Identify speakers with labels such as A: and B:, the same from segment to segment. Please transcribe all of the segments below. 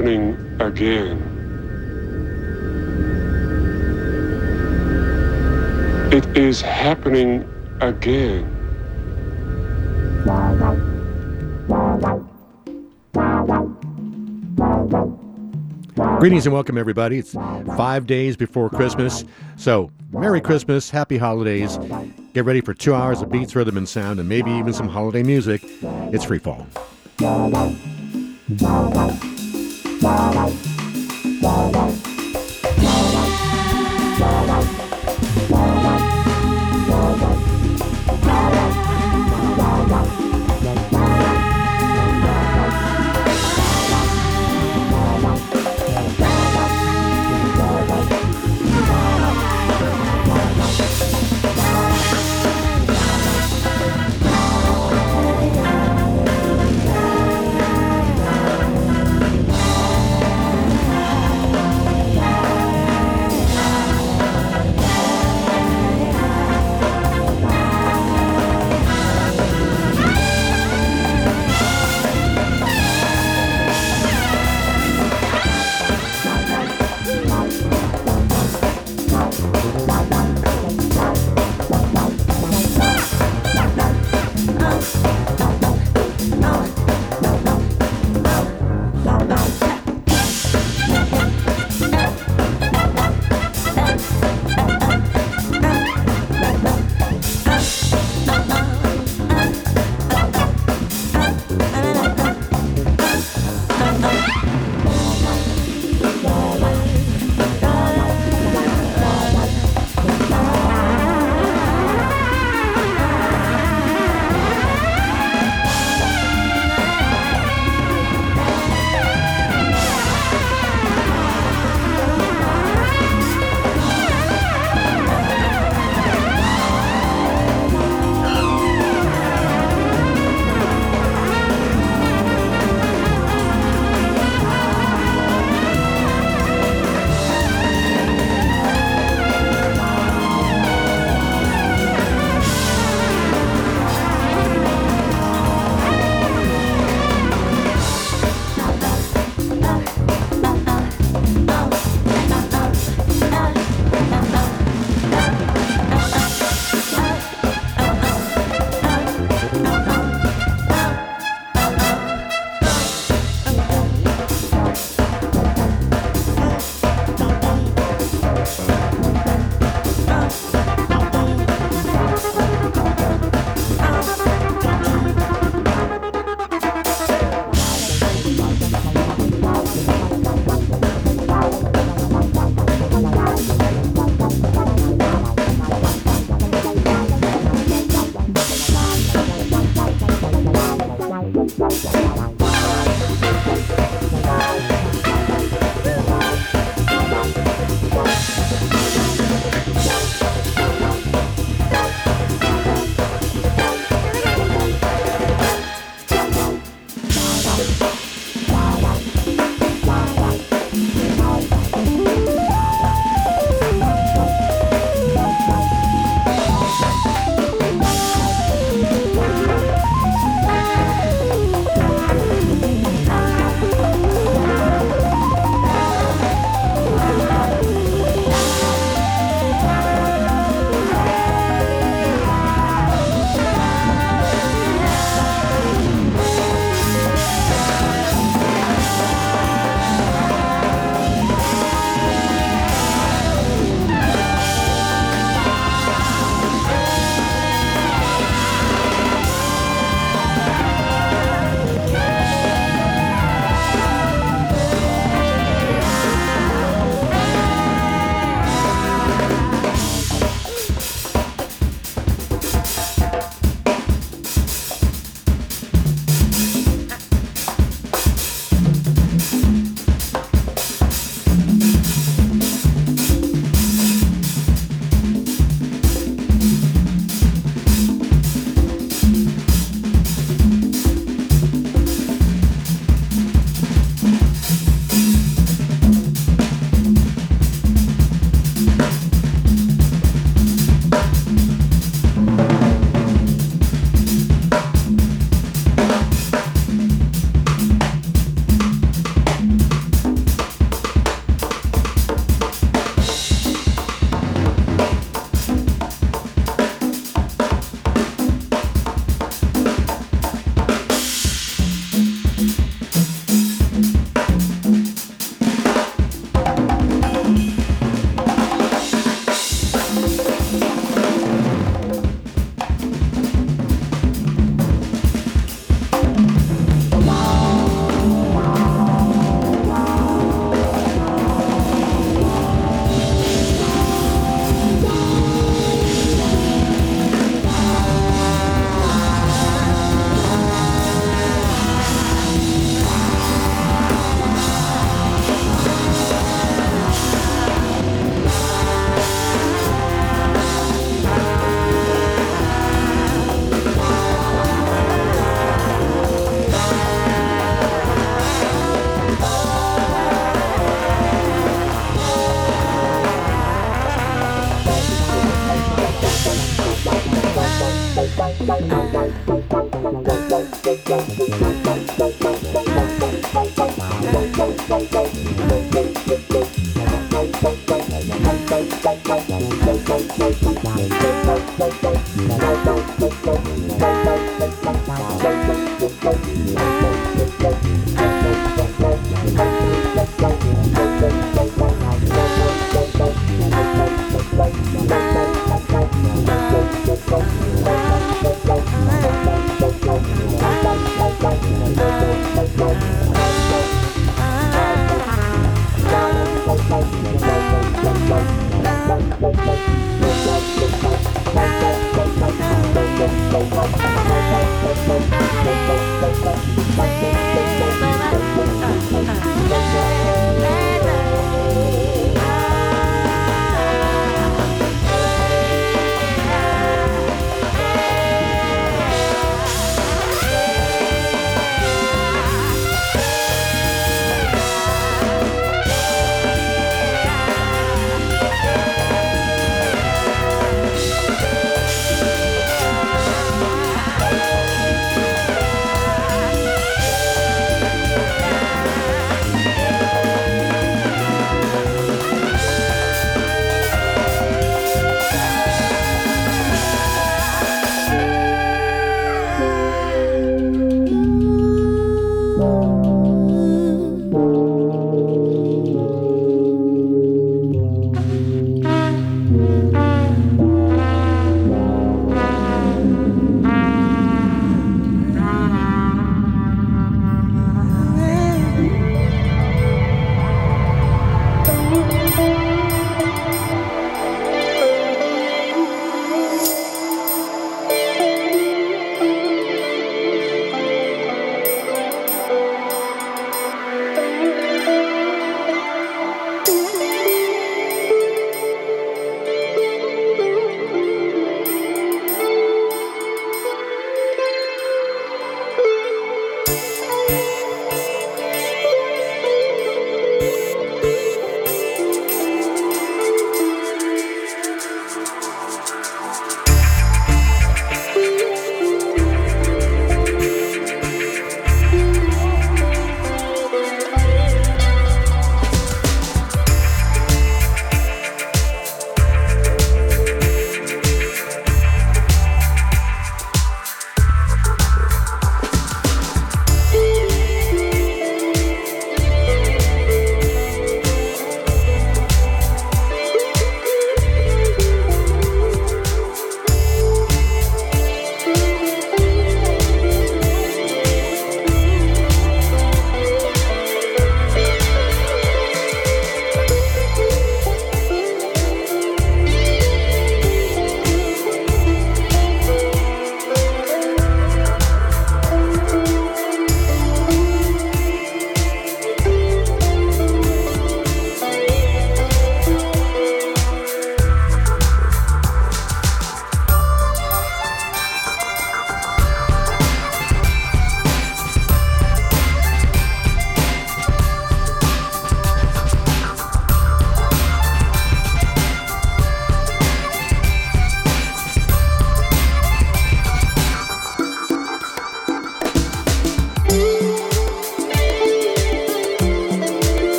A: happening again. It is happening again.
B: Greetings and welcome, everybody. It's five days before Christmas. So, Merry Christmas, Happy Holidays. Get ready for two hours of beats, rhythm, and sound, and maybe even some holiday music. It's free fall. Bye.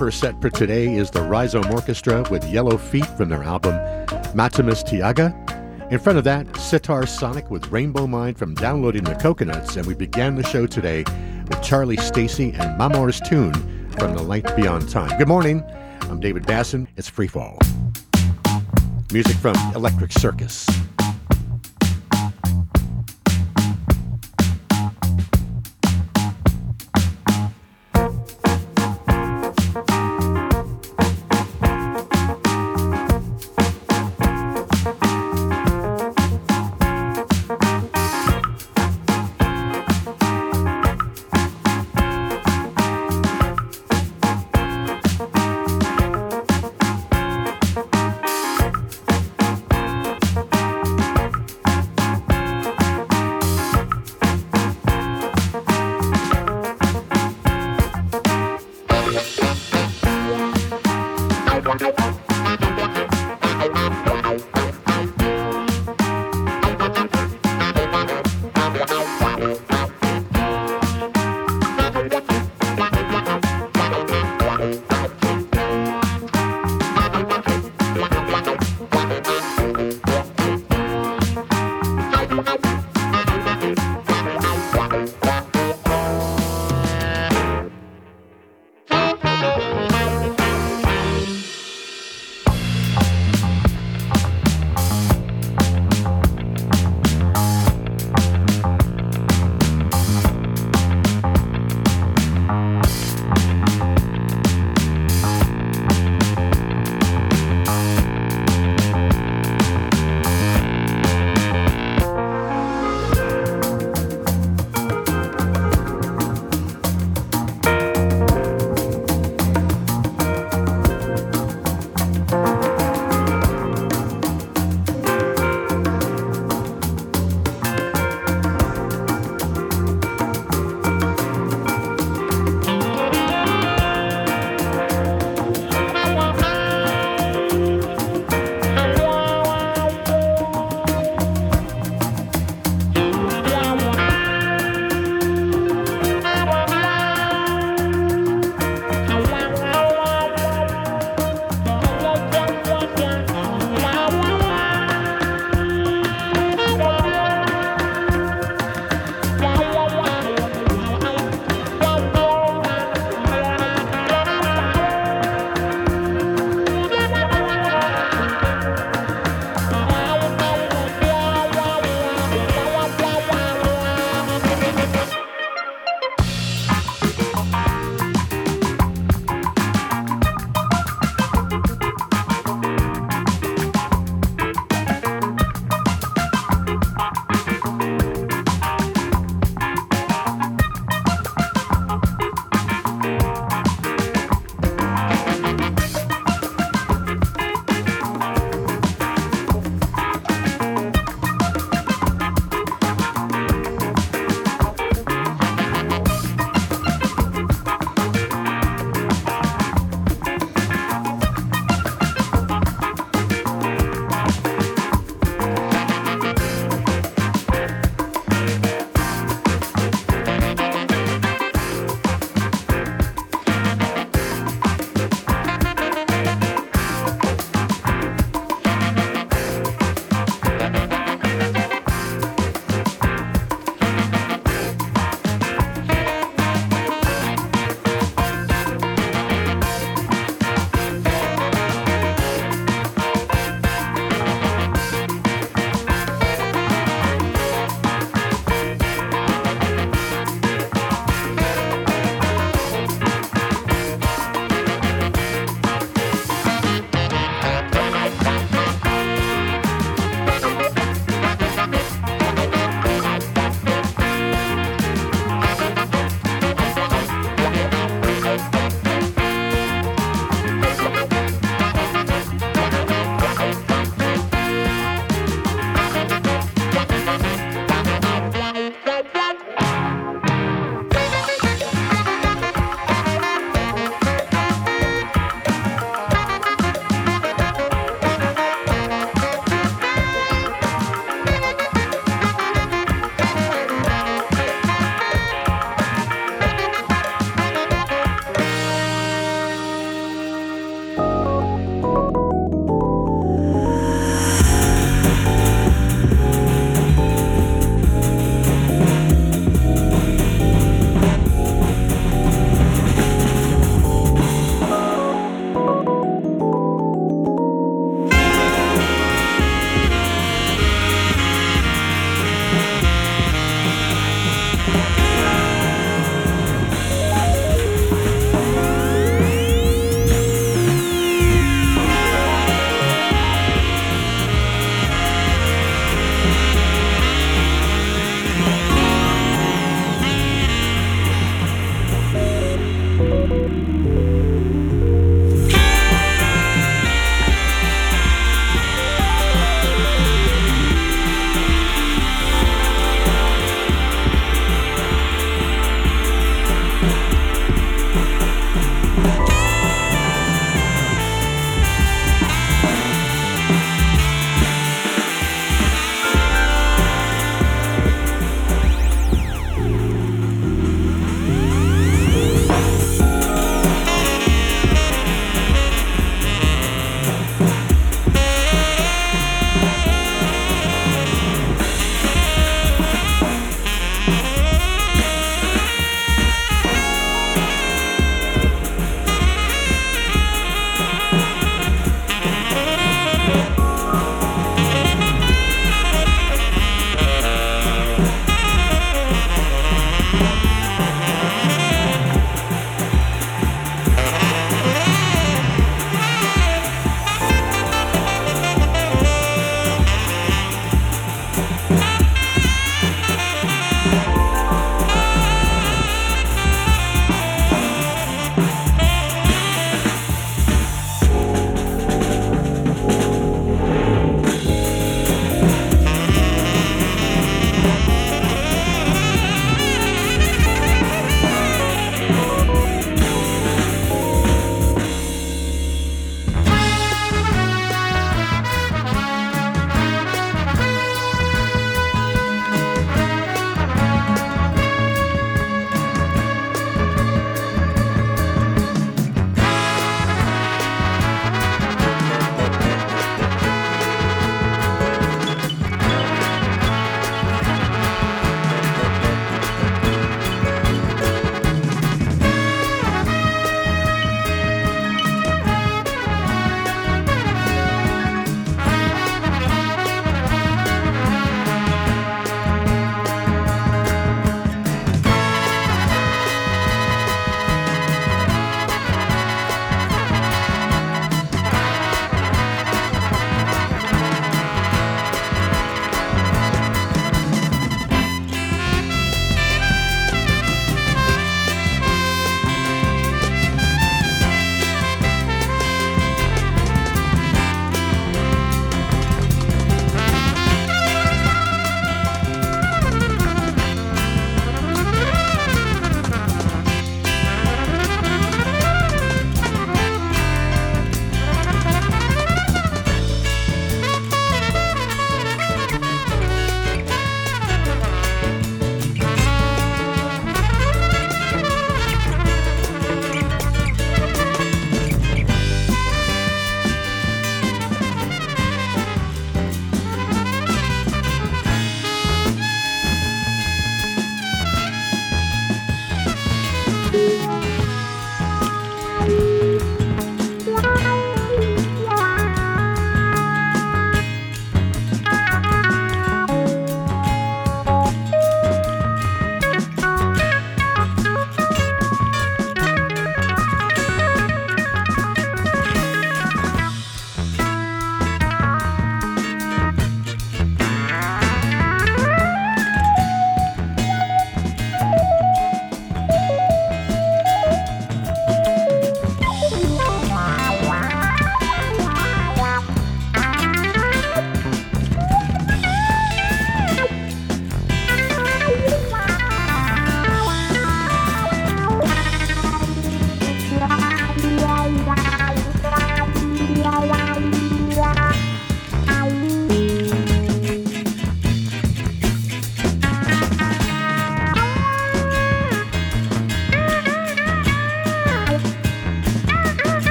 B: First set for today is the Rhizome Orchestra with Yellow Feet from their album Matamis Tiyaga. In front of that, Sitarsonic with Rainbow Mind from Downloading the Coconuts, and we began the show today with Charlie Stacey and Mamour's Tune from The Light Beyond Time. Good morning. I'm David Basson. It's Freefall. Music from Electric Circus.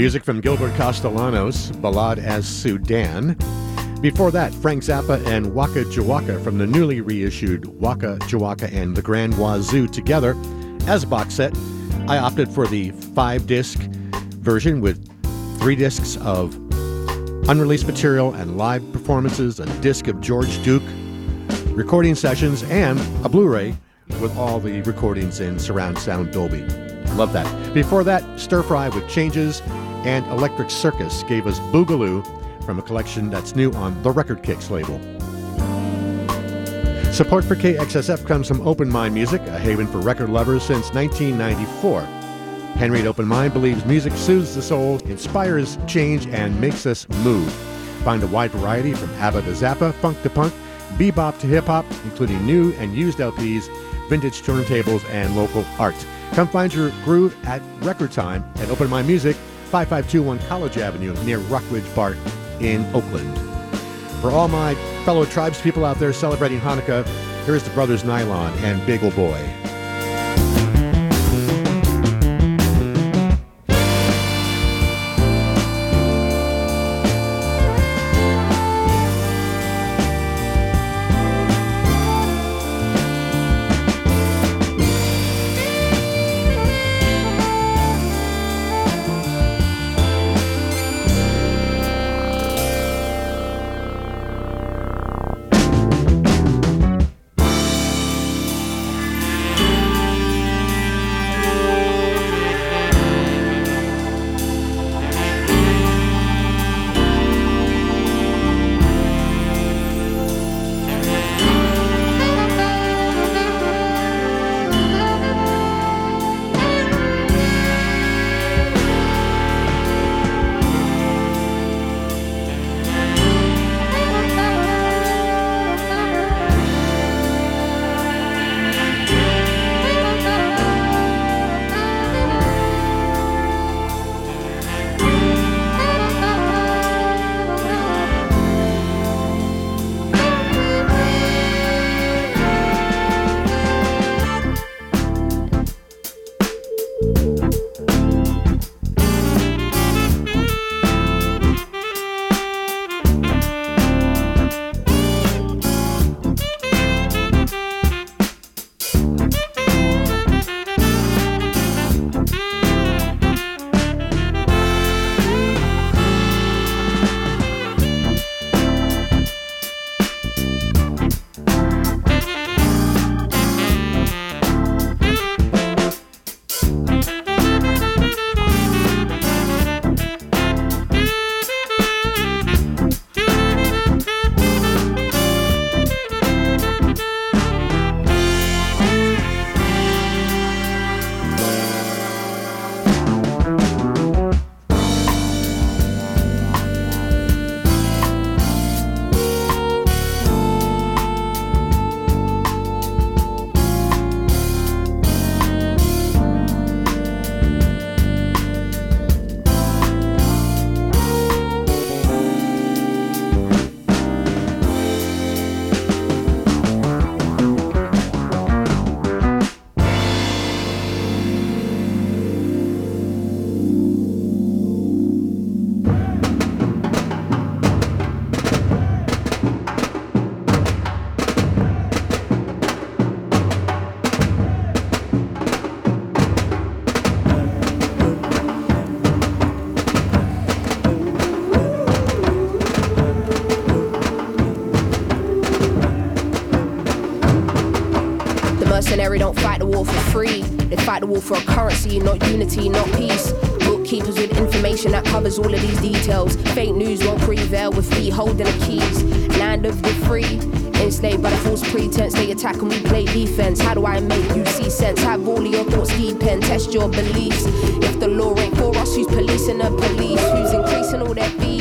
B: Music from Gilbert Castellanos, Balad as Sudan. Before that, Frank Zappa and Waka Jawaka from the newly reissued Waka Jawaka and the Grand Wazoo together as a box set. I opted for the five disc version with three discs of unreleased material and live performances, a disc of George Duke recording sessions, and a Blu ray with all the recordings in surround sound Dolby. Love that. Before that, Sterfry with Changes and Electric Circus gave us Boogaloo from a collection that's new on the Record Kicks label. Support for KXSF comes from Open Mind Music, a haven for record lovers since 1994. Henry at Open Mind believes music soothes the soul, inspires change, and makes us move. Find a wide variety from ABBA to Zappa, funk to punk, bebop to hip hop, including new and used LPs, vintage turntables, and local art. Come find your groove at record time at Open Mind Music, 5521 College Avenue near Rockridge Park in Oakland. For all my fellow tribes people out there celebrating Hanukkah, here's the Brothers Nylon and Bagel Boy.
C: Fight the war for a currency, not unity, not peace. Bookkeepers with information that covers all of these details. Fake news won't prevail with feet holding the keys. Land of the free. Enslaved by the false pretense, they attack and we play defense. How do I make you see sense? Have all of your thoughts deep and test your beliefs. If the law ain't for us, who's policing the police? Who's increasing all their fees?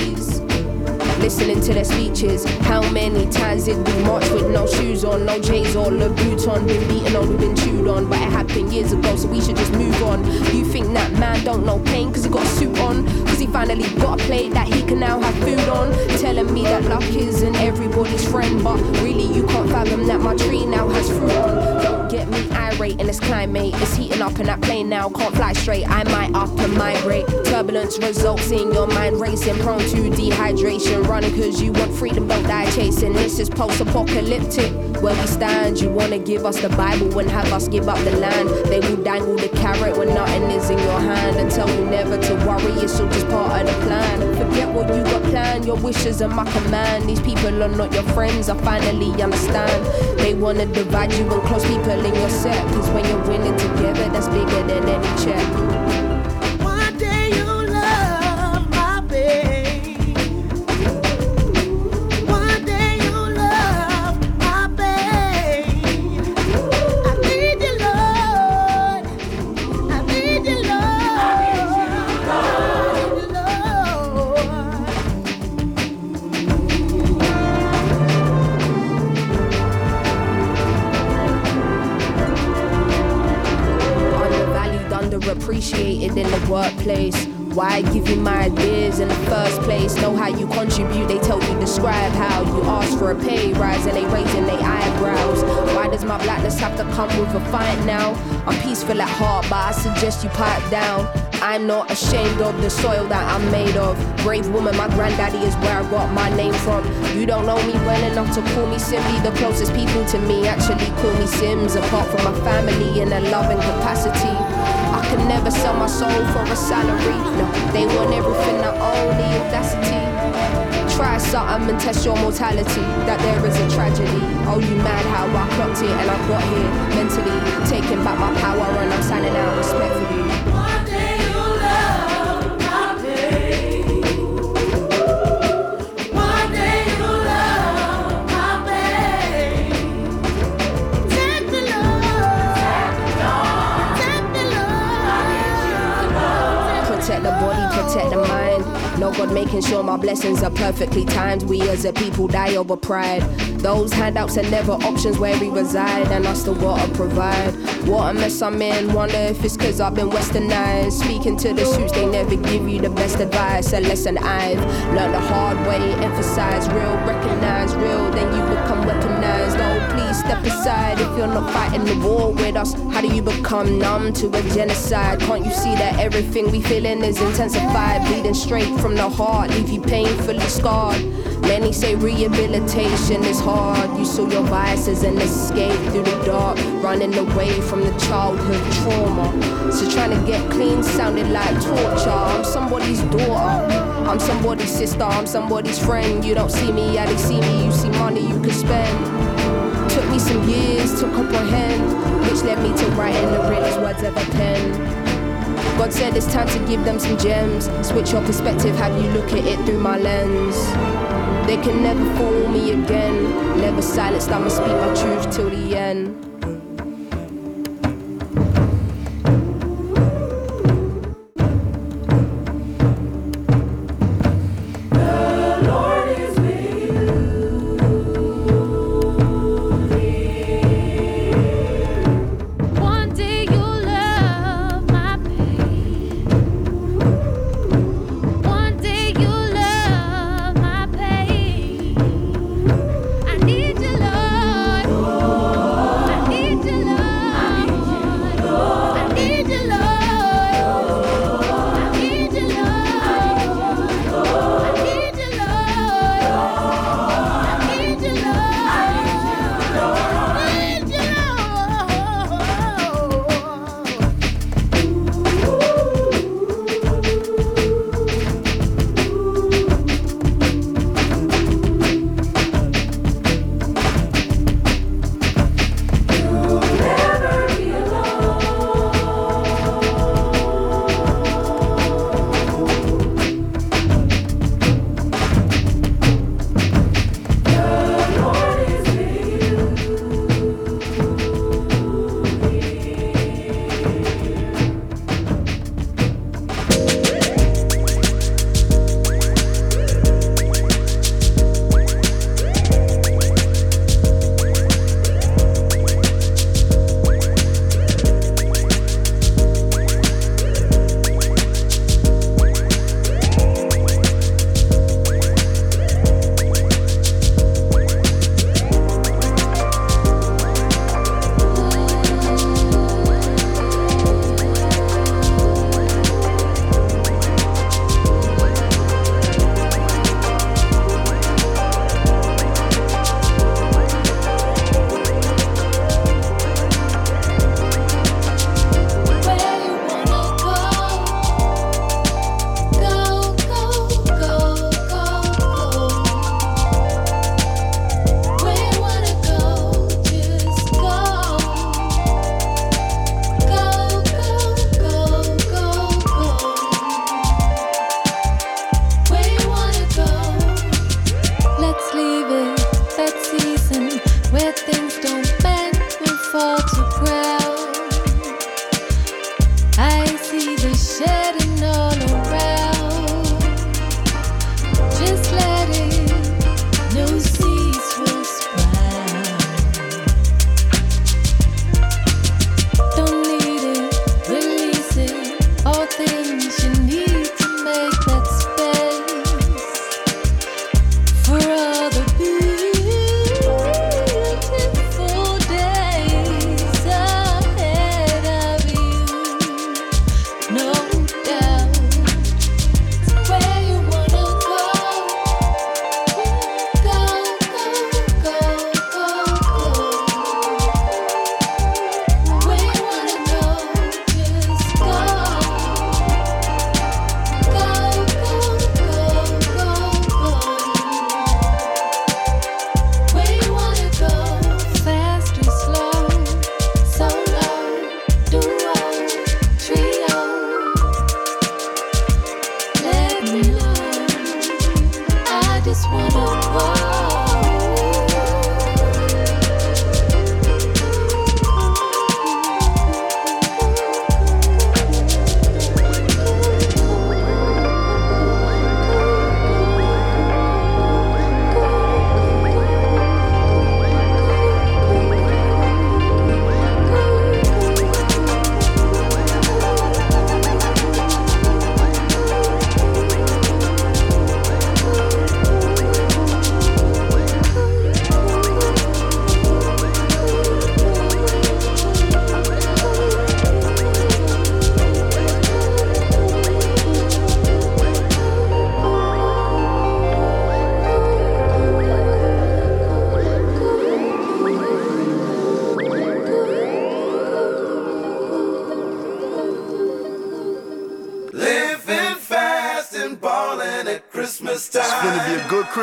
C: Listening to their speeches. How many times did we march with no shoes on, no J's or Louboutin? Been beaten on, we've been chewed on, but it happened years ago, so we should just move on. You think that man don't know pain cause he got a suit on? Cause he finally got a plate that he can now have food on? Telling me that luck isn't everybody's friend, but really you can't fathom that my tree now has fruit on. Get me irate in this climate. It's heating up in that plane now, can't fly straight. I might up and migrate. Turbulence results in your mind racing, prone to dehydration. Running cause you want freedom, don't die chasing. This is post apocalyptic. Where we stand, you wanna give us the Bible and have us give up the land. They will dangle the carrot when nothing is in your hand and tell you never to worry, it's all just part of the plan. Forget what you got planned, your wishes are my command. These people are not your friends, I finally understand. They wanna divide you and close people in your set, cause when you're winning together, that's bigger than any check. Appreciated in the workplace. Why give you my ideas in the first place? Know how you contribute, they tell you describe how you ask for a pay rise and they raising their eyebrows. Why does my blackness have to come with a fight now? I'm peaceful at heart, but I suggest you pipe down. I'm not ashamed of the soil that I'm made of. Brave woman, my granddaddy is where I got my name from. You don't know me well enough to call me Simbi. The closest people to me actually call me Sims, apart from my family in a loving capacity could never sell my soul for a salary. No, they want everything I own, the audacity. Try something and test your mortality. That there is a tragedy. Oh, you mad how I clocked it and I got here mentally. Taking back my power and I'm signing out respectfully. God making sure my blessings are perfectly timed. We as a people die over pride. Those handouts are never options where we reside, and us the gotta provide. What a mess I'm in, wonder if it's cause I've been westernized. Speaking to the suits, they never give you the best advice. A lesson I've learned the hard way. Emphasize real, recognize real, then you become weaponized. Oh, please step aside if you're not fighting the war with us. How do you become numb to a genocide? Can't you see that everything we feeling is intensified? Bleeding straight from the heart, leave you painfully scarred. Many say rehabilitation is hard. You saw your biases and escape through the dark, running away from the childhood trauma. So trying to get clean sounded like torture. I'm somebody's daughter. I'm somebody's sister. I'm somebody's friend. You don't see me, yeah, they see me. You see money you can spend. Took me some years to comprehend, which led me to writing the realest words ever penned. God said it's time to give them some gems. Switch your perspective, have you look at it through my lens. They can never fool me again. Never silenced, I'ma speak my truth till the end.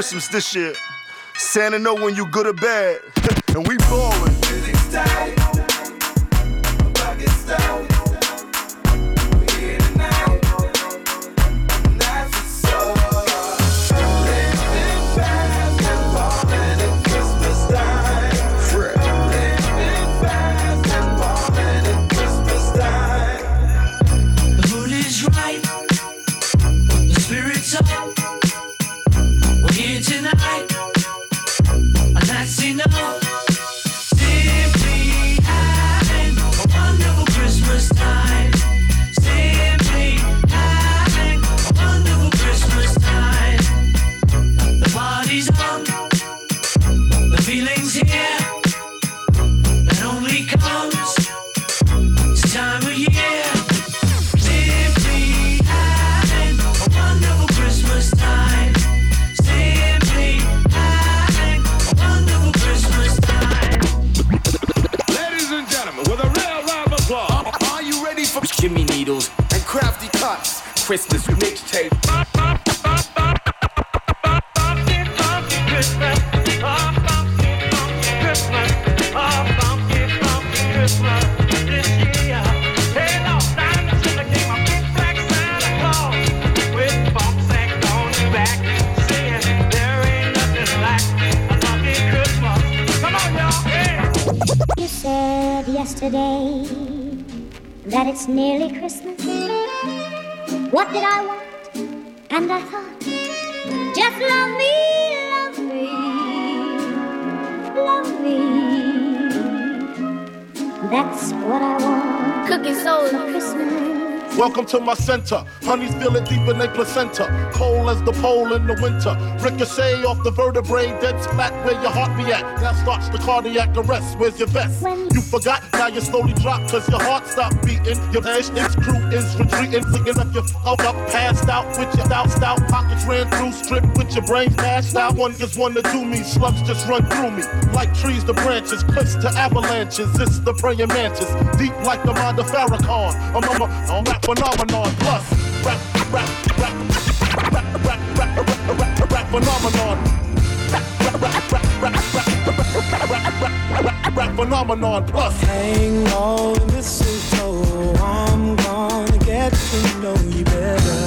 D: Christmas this year. Santa know when you good or bad, and we ballin'. To my center. Honeys feel it deep in their placenta. Cold as the pole in the winter. Ricochet off the vertebrae, dead splat where your heart be at. Now starts the cardiac arrest. Where's your vest? You forgot, now you slowly drop cause your heart stopped beating. Your dash its crew is retreating. Thinking up your fuck up, passed out with your stout, stout pockets ran through, stripped with your brains mashed out. One gets one to do me, slugs just run through me. Like trees to branches, cliffs to avalanches. This the praying mantis, deep like the mind of Farrakhan. I'm, I'm, I'm, I'm phenomenon. Plus, rap, rap, rap, rap, rap, rap, rap, rap, rap phenomenon. Rap phenomenon plus.
E: Hang on, mistletoe. I'm gonna get to know you better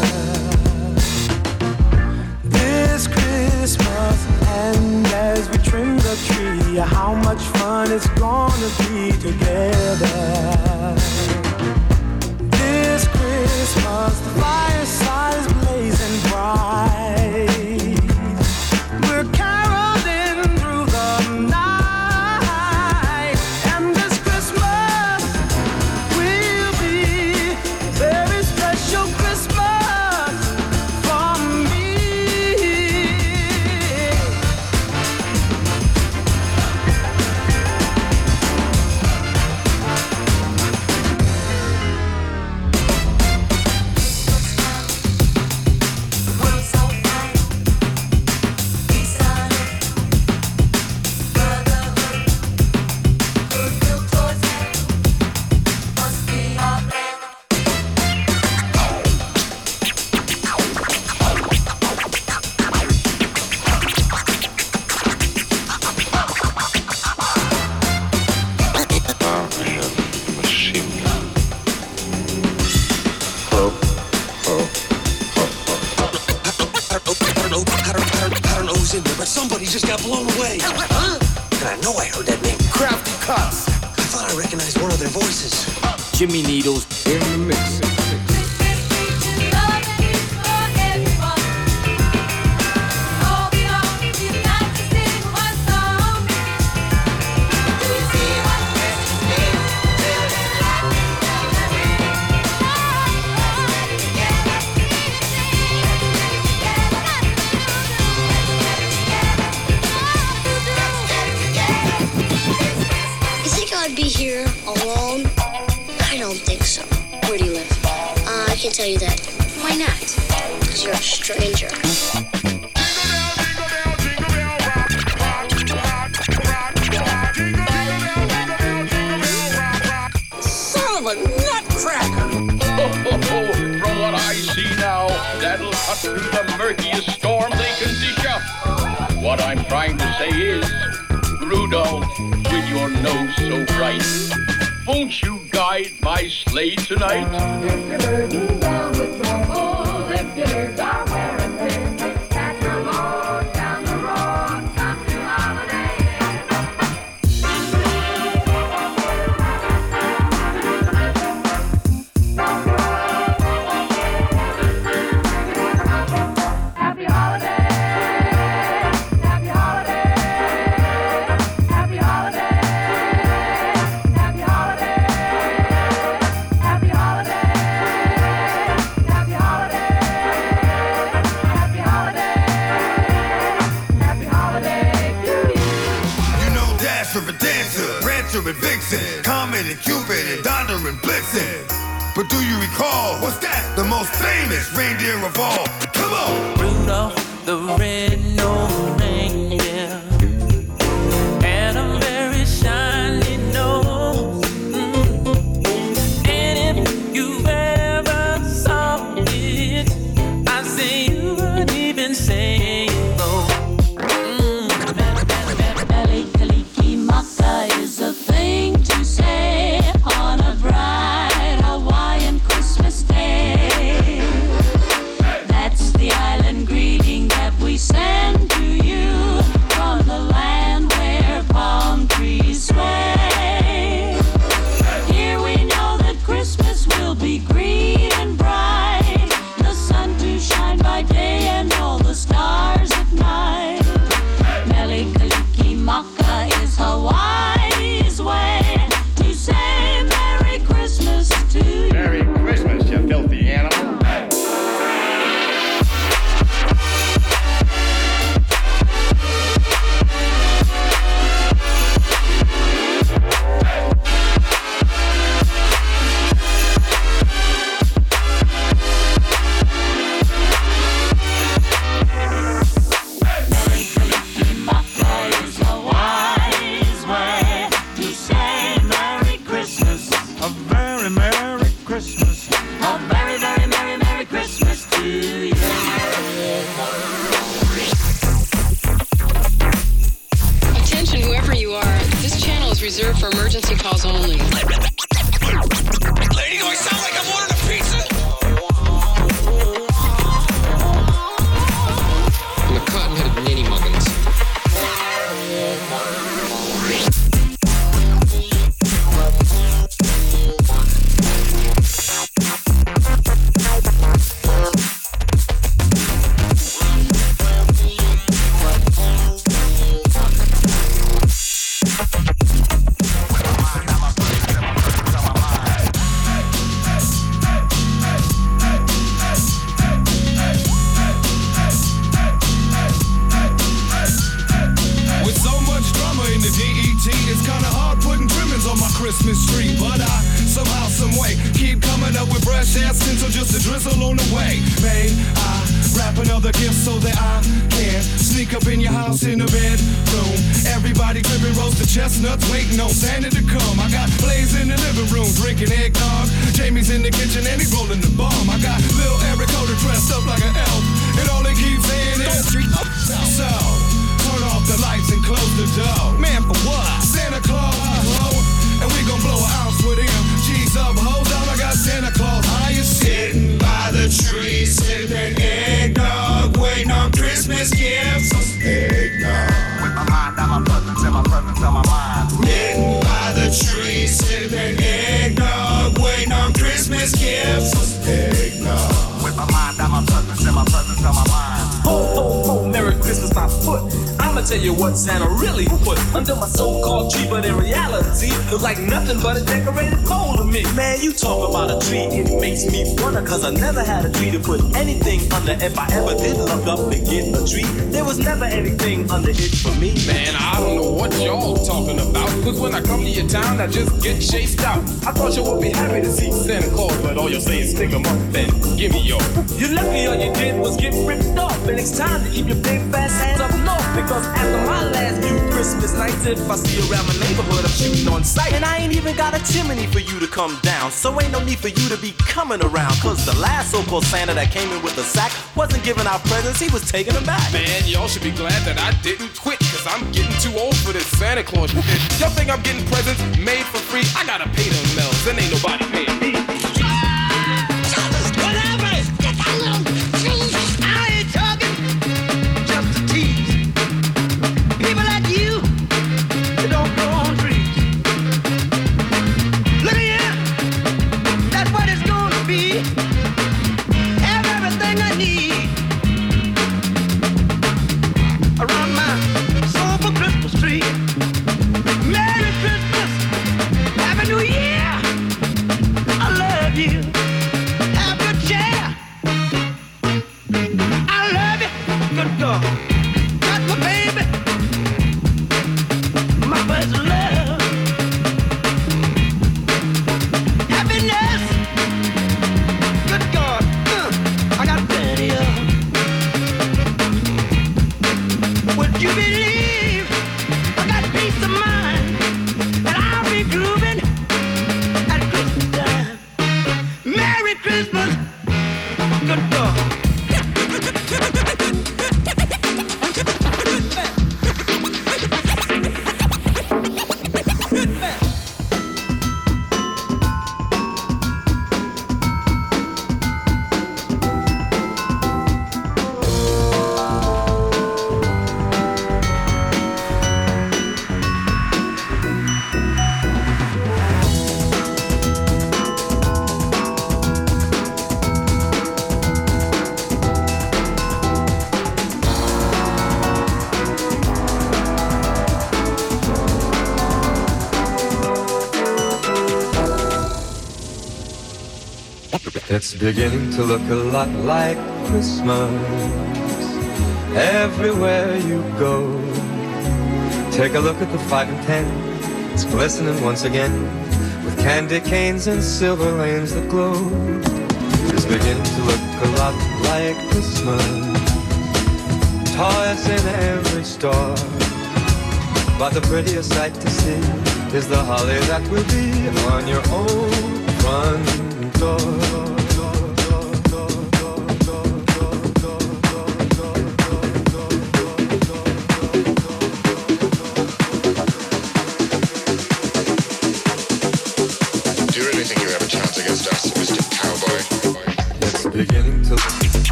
E: this Christmas. And as we trim the tree, how much fun it's gonna be together this Christmas, the fireside is blazing bright.
F: Santa
G: that came in with a sack. Wasn't giving out presents, he was taking them back.
H: Man, y'all should be glad that I didn't quit, cause I'm getting too old for this Santa Claus shit. Y'all think I'm getting presents?
I: It's
J: beginning to look a lot like Christmas everywhere you go. Take a look at the 5 and 10, it's glistening once again with candy canes and silver lanes that glow. It's beginning to look a lot like Christmas. Toys in every store. But the prettiest sight to see is the holly that will be on your own front door.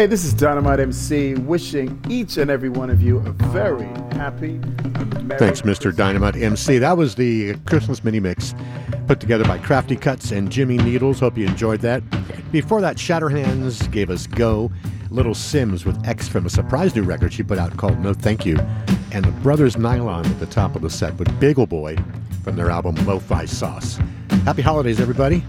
K: Hey, this is Dynamite MC wishing each and every one of you a very happy Merry
B: Thanks, Mr. Dynamite MC. That was the Christmas mini mix put together by Krafty Kuts and Jimmy Needles. Hope you enjoyed that. Before that, Shatter Hands gave us Go, Little Simz with X from a surprise new record she put out called No Thank You, and the Brothers Nylon at the top of the set with Bagel Boy from their album Lo-Fi Sauce. Happy holidays, everybody.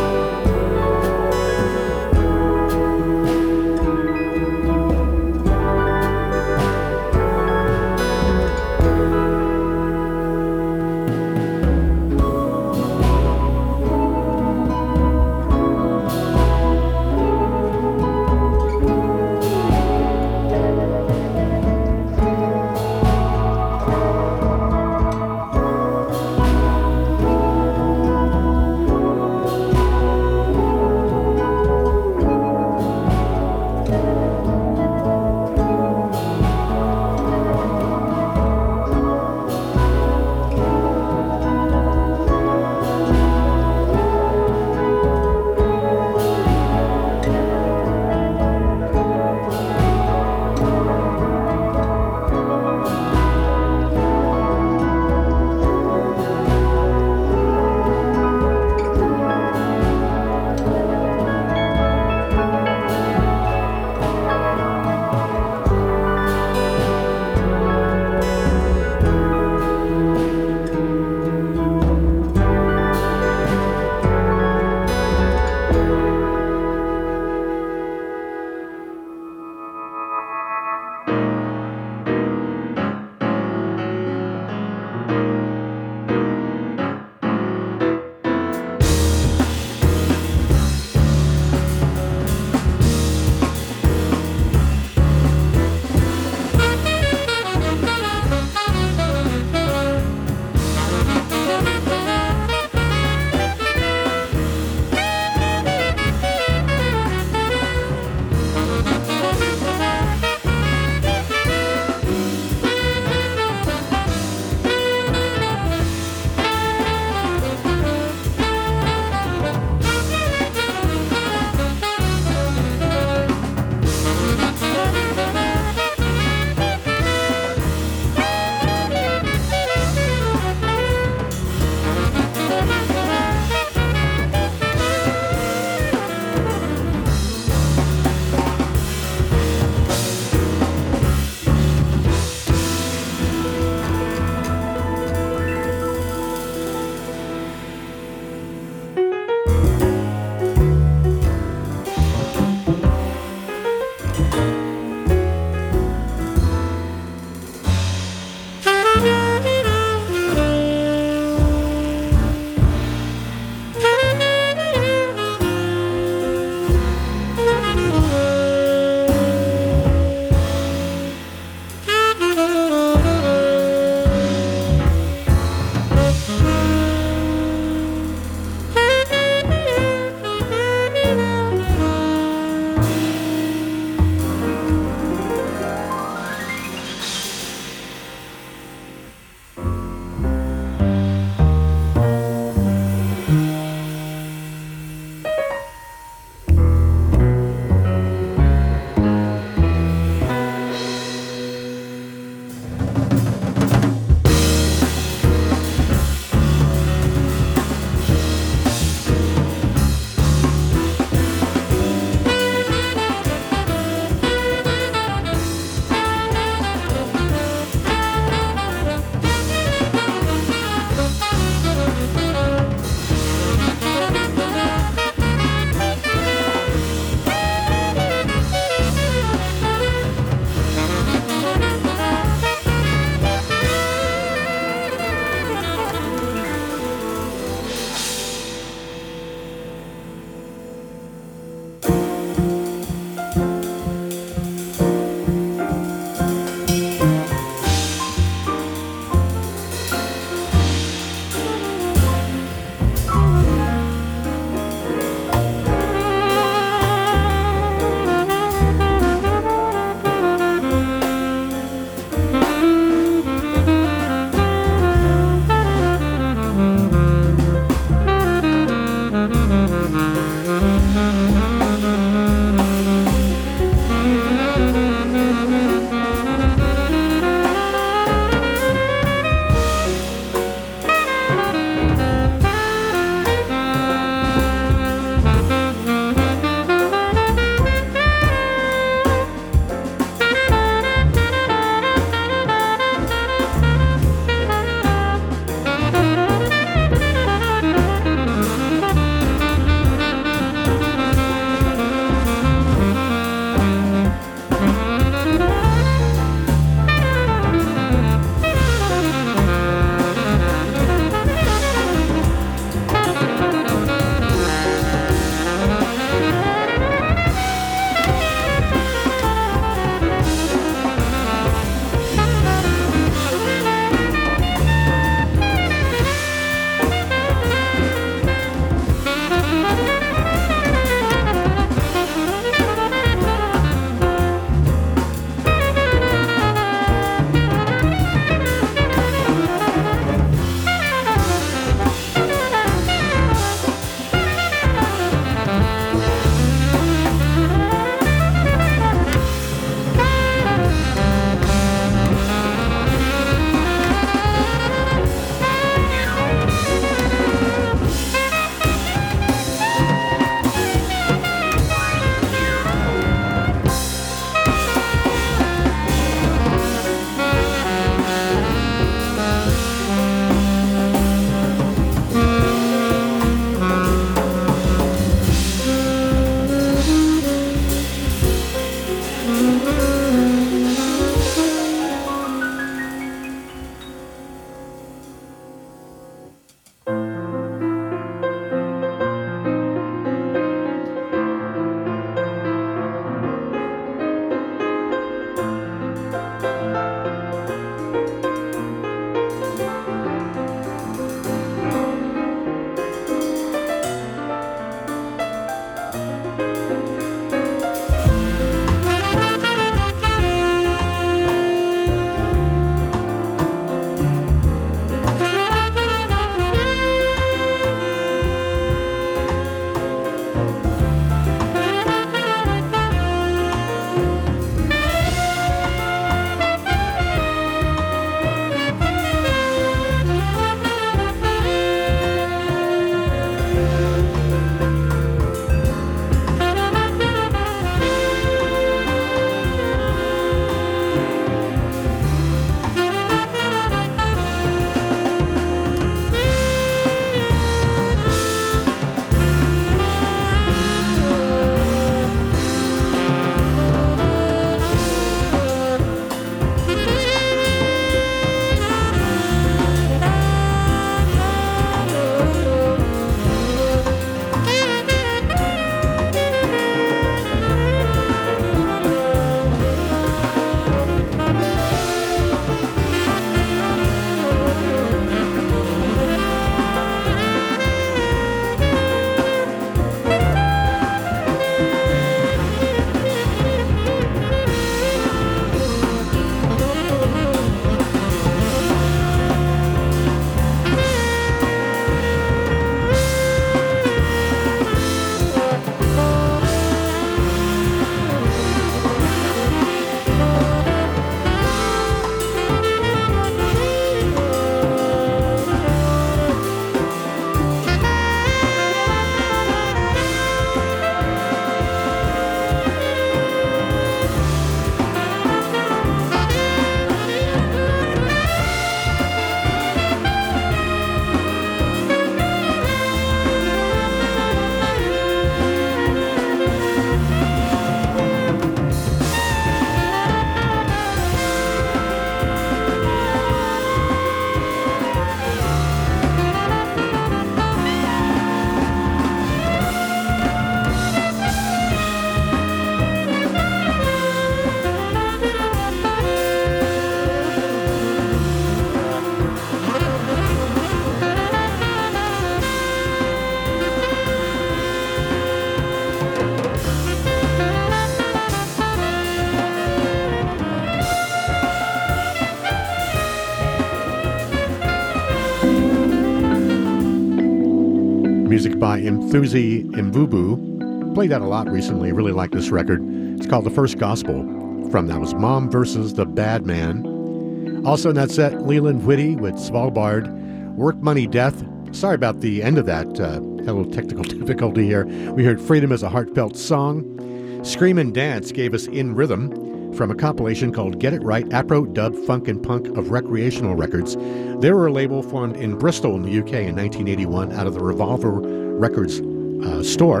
B: By Mvubu. Played that a lot recently. Really like this record. It's called The First Gospel. From that was Mom versus the Bad Man. Also in that set, Leland Whitty with Svalbard, Work Money Death. Sorry about the end of that. Uh, a little technical difficulty here. We heard Freedom as a Heartfelt Song. Scream and Dance gave us In Rhythm from a compilation called Get It Right Afro, Dub, Funk, and Punk of Recreational Records. They were a label formed in Bristol in the UK in 1981 out of the Revolver Records uh, store.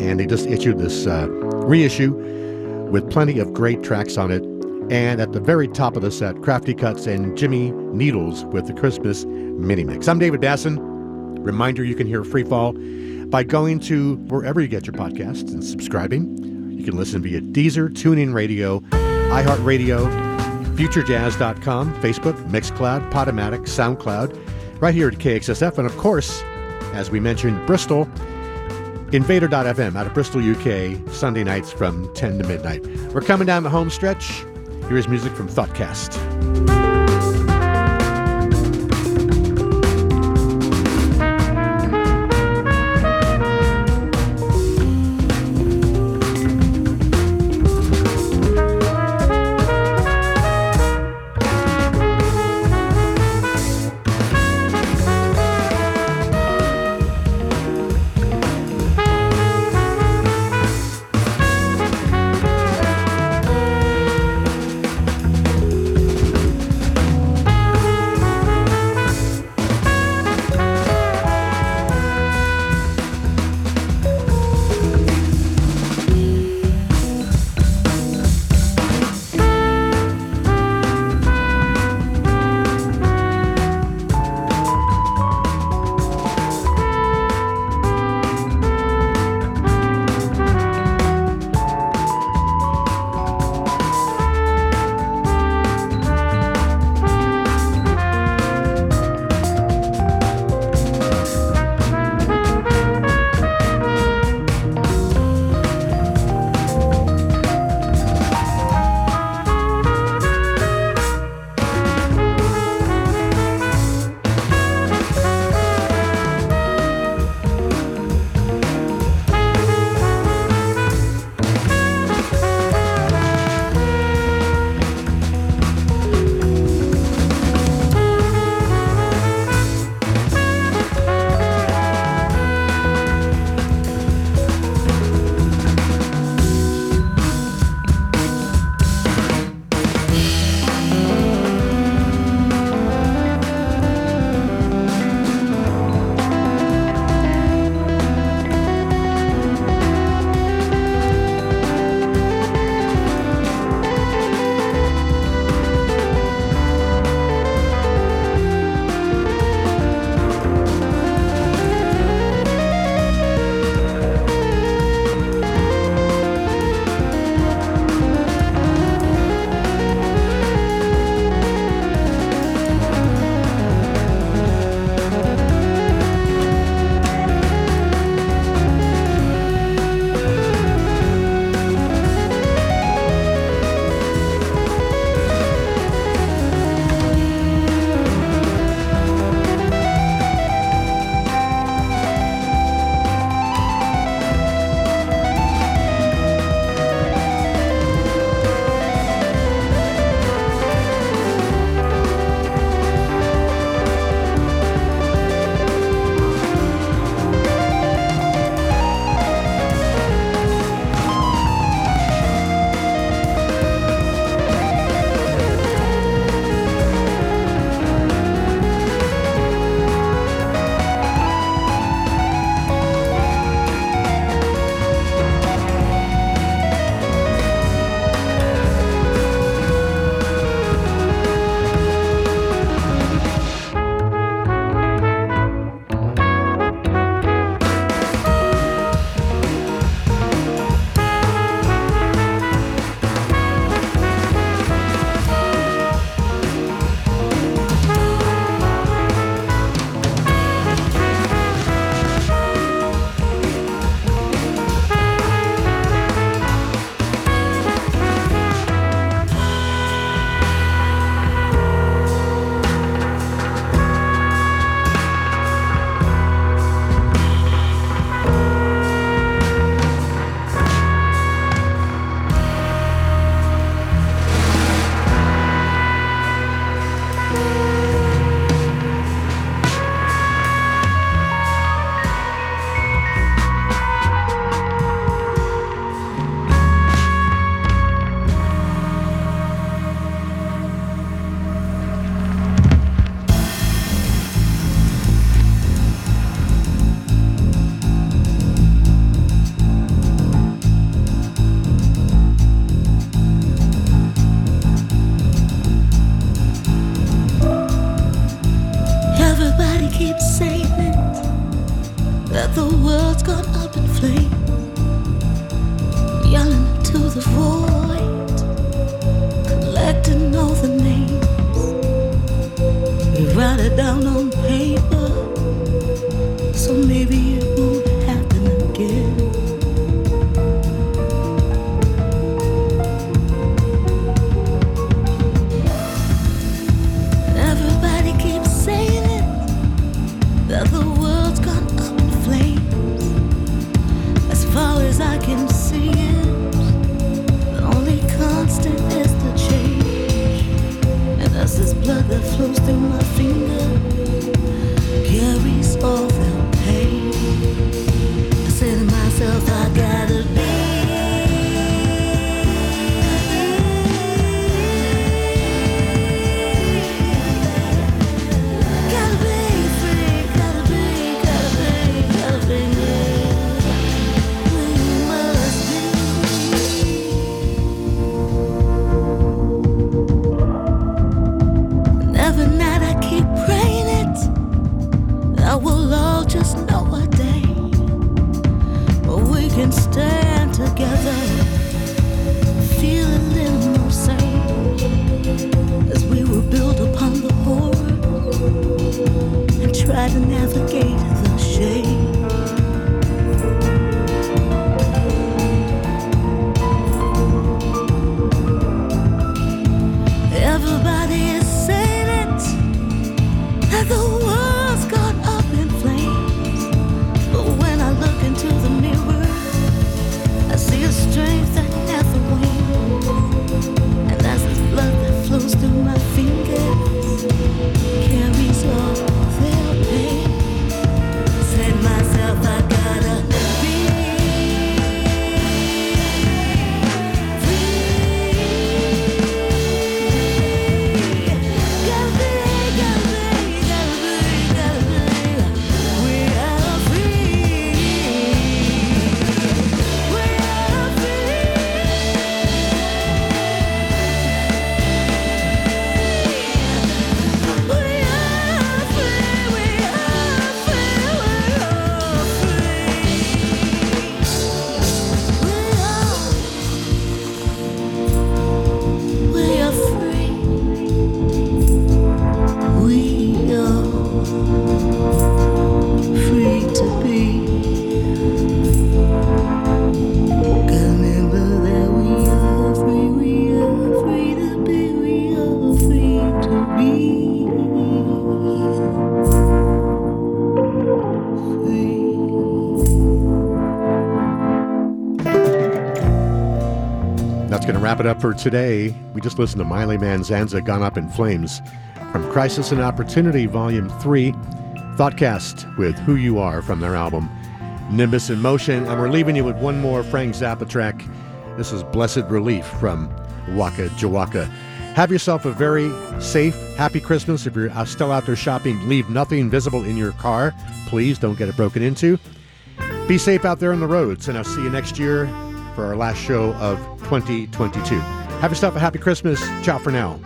B: And they just issued this uh, reissue with plenty of great tracks on it. And at the very top of the set, Krafty Kuts and Jimmy Needles with the Christmas mini mix. I'm David Basson. Reminder you can hear Freefall by going to wherever you get your podcasts and subscribing. You can listen via Deezer, TuneIn Radio, iHeartRadio, FutureJazz.com, Facebook, Mixcloud, Podomatic, SoundCloud, right here at KXSF. And of course, as we mentioned, Bristol, Invader.fm out of Bristol, UK, Sunday nights from 10 to midnight. We're coming down the home stretch. Here's music from Thoughtcast. Going to wrap it up for today. We just listened to Myele Manzanza, Gone Up in Flames, from Crisis and Opportunity, Volume 3, Thoughtcast with Who You Are from their album Nimbus in Motion. And we're leaving you with one more Frank Zappa track. This is Blessed Relief from Waka Jawaka. Have yourself a very safe, happy Christmas. If you're uh, still out there shopping, leave nothing visible in your car. Please don't get it broken into. Be safe out there on the roads, and I'll see you next year for our last show of 2022. Have yourself a happy Christmas. Ciao for now.